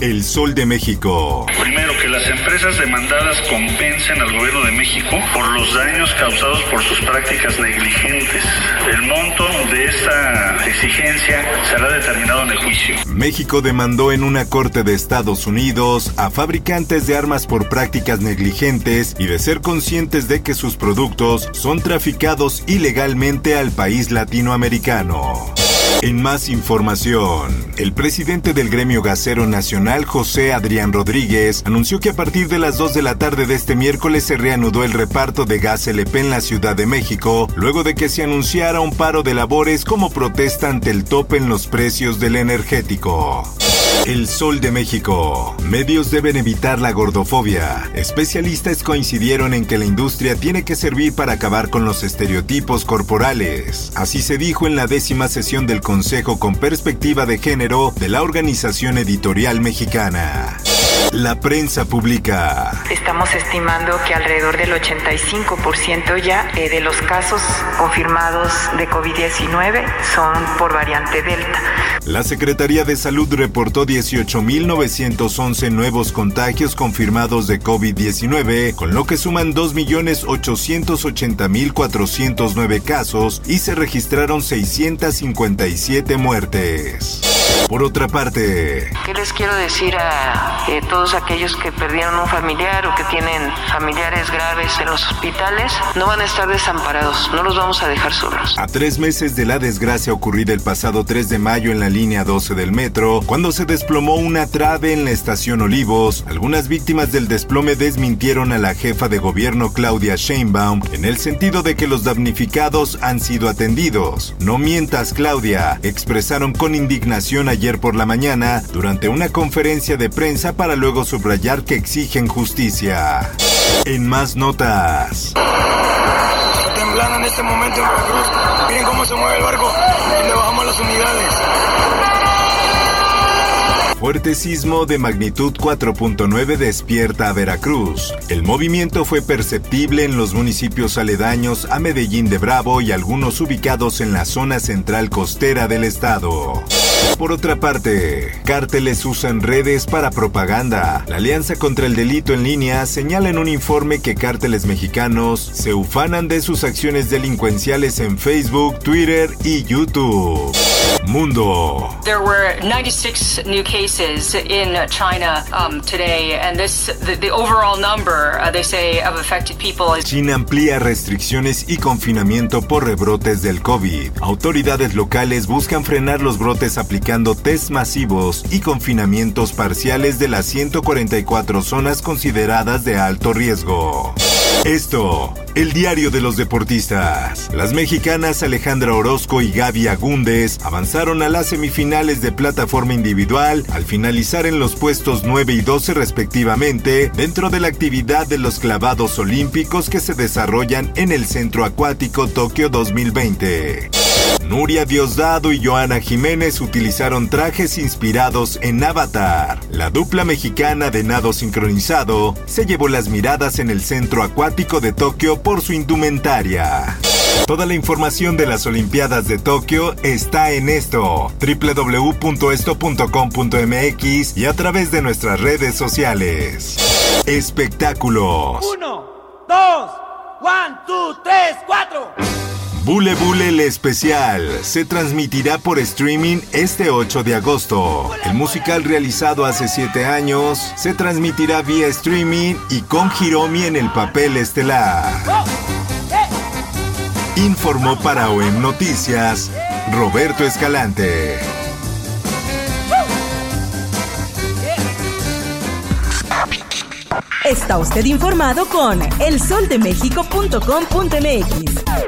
El Sol de México. Primero, que las empresas demandadas compensen al gobierno de México por los daños causados por sus prácticas negligentes. El monto de esta exigencia será determinado en el juicio. México demandó en una corte de Estados Unidos a fabricantes de armas por prácticas negligentes y de ser conscientes de que sus productos son traficados ilegalmente al país latinoamericano. En más información, el presidente del Gremio Gasero Nacional, José Adrián Rodríguez, anunció que a partir de las 2 de la tarde de este miércoles se reanudó el reparto de gas LP en la Ciudad de México, luego de que se anunciara un paro de labores como protesta ante el tope en los precios del energético. El Sol de México. Medios deben evitar la gordofobia. Especialistas coincidieron en que la industria tiene que servir para acabar con los estereotipos corporales. Así se dijo en la décima sesión del Consejo con Perspectiva de Género de la Organización Editorial Mexicana. La prensa publica. Estamos estimando que alrededor del 85% ya eh, de los casos confirmados de COVID-19 son por variante Delta. La Secretaría de Salud reportó 18.911 nuevos contagios confirmados de COVID-19, con lo que suman 2.880.409 casos y se registraron 657 muertes. Por otra parte, ¿qué les quiero decir a eh, todos aquellos que perdieron un familiar o que tienen familiares graves en los hospitales? No van a estar desamparados, no los vamos a dejar solos. A tres meses de la desgracia ocurrida el pasado 3 de mayo en la línea 12 del metro, cuando se desplomó una trave en la estación Olivos, algunas víctimas del desplome desmintieron a la jefa de gobierno Claudia Sheinbaum en el sentido de que los damnificados han sido atendidos. No mientas, Claudia, expresaron con indignación ayer por la mañana durante una conferencia de prensa para luego subrayar que exigen justicia. En más notas. Temblando en este momento en Veracruz. Miren cómo se mueve el barco y le bajamos las unidades. Fuerte sismo de magnitud 4.9 despierta a Veracruz. El movimiento fue perceptible en los municipios aledaños a Medellín de Bravo y algunos ubicados en la zona central costera del estado. Por otra parte, cárteles usan redes para propaganda. La Alianza contra el Delito en Línea señala en un informe que cárteles mexicanos se ufanan de sus acciones delincuenciales en Facebook, Twitter y YouTube. Mundo. There were 96 new cases in China um, today, and this the, the overall number uh, they say of affected people is. China amplía restricciones y confinamiento por rebrotes del COVID. Autoridades locales buscan frenar los brotes aplicando test masivos y confinamientos parciales de las 144 zonas consideradas de alto riesgo. Esto, el diario de los deportistas. Las mexicanas Alejandra Orozco y Gaby Agúndez avanzaron a las semifinales de plataforma individual al finalizar en los puestos 9 y 12 respectivamente dentro de la actividad de los clavados olímpicos que se desarrollan en el Centro Acuático Tokio 2020. Nuria Diosdado y Joana Jiménez utilizaron trajes inspirados en Avatar. La dupla mexicana de nado sincronizado se llevó las miradas en el centro acuático de Tokio por su indumentaria. Toda la información de las Olimpiadas de Tokio está en esto, www.esto.com.mx y a través de nuestras redes sociales. Espectáculos. Uno, dos, one, two, tres, cuatro. Bule Bule el especial se transmitirá por streaming este 8 de agosto. El musical realizado hace 7 años se transmitirá vía streaming y con Hiromi en el papel estelar. Informó para OEM Noticias Roberto Escalante. Está usted informado con elsoldemexico.com.mx.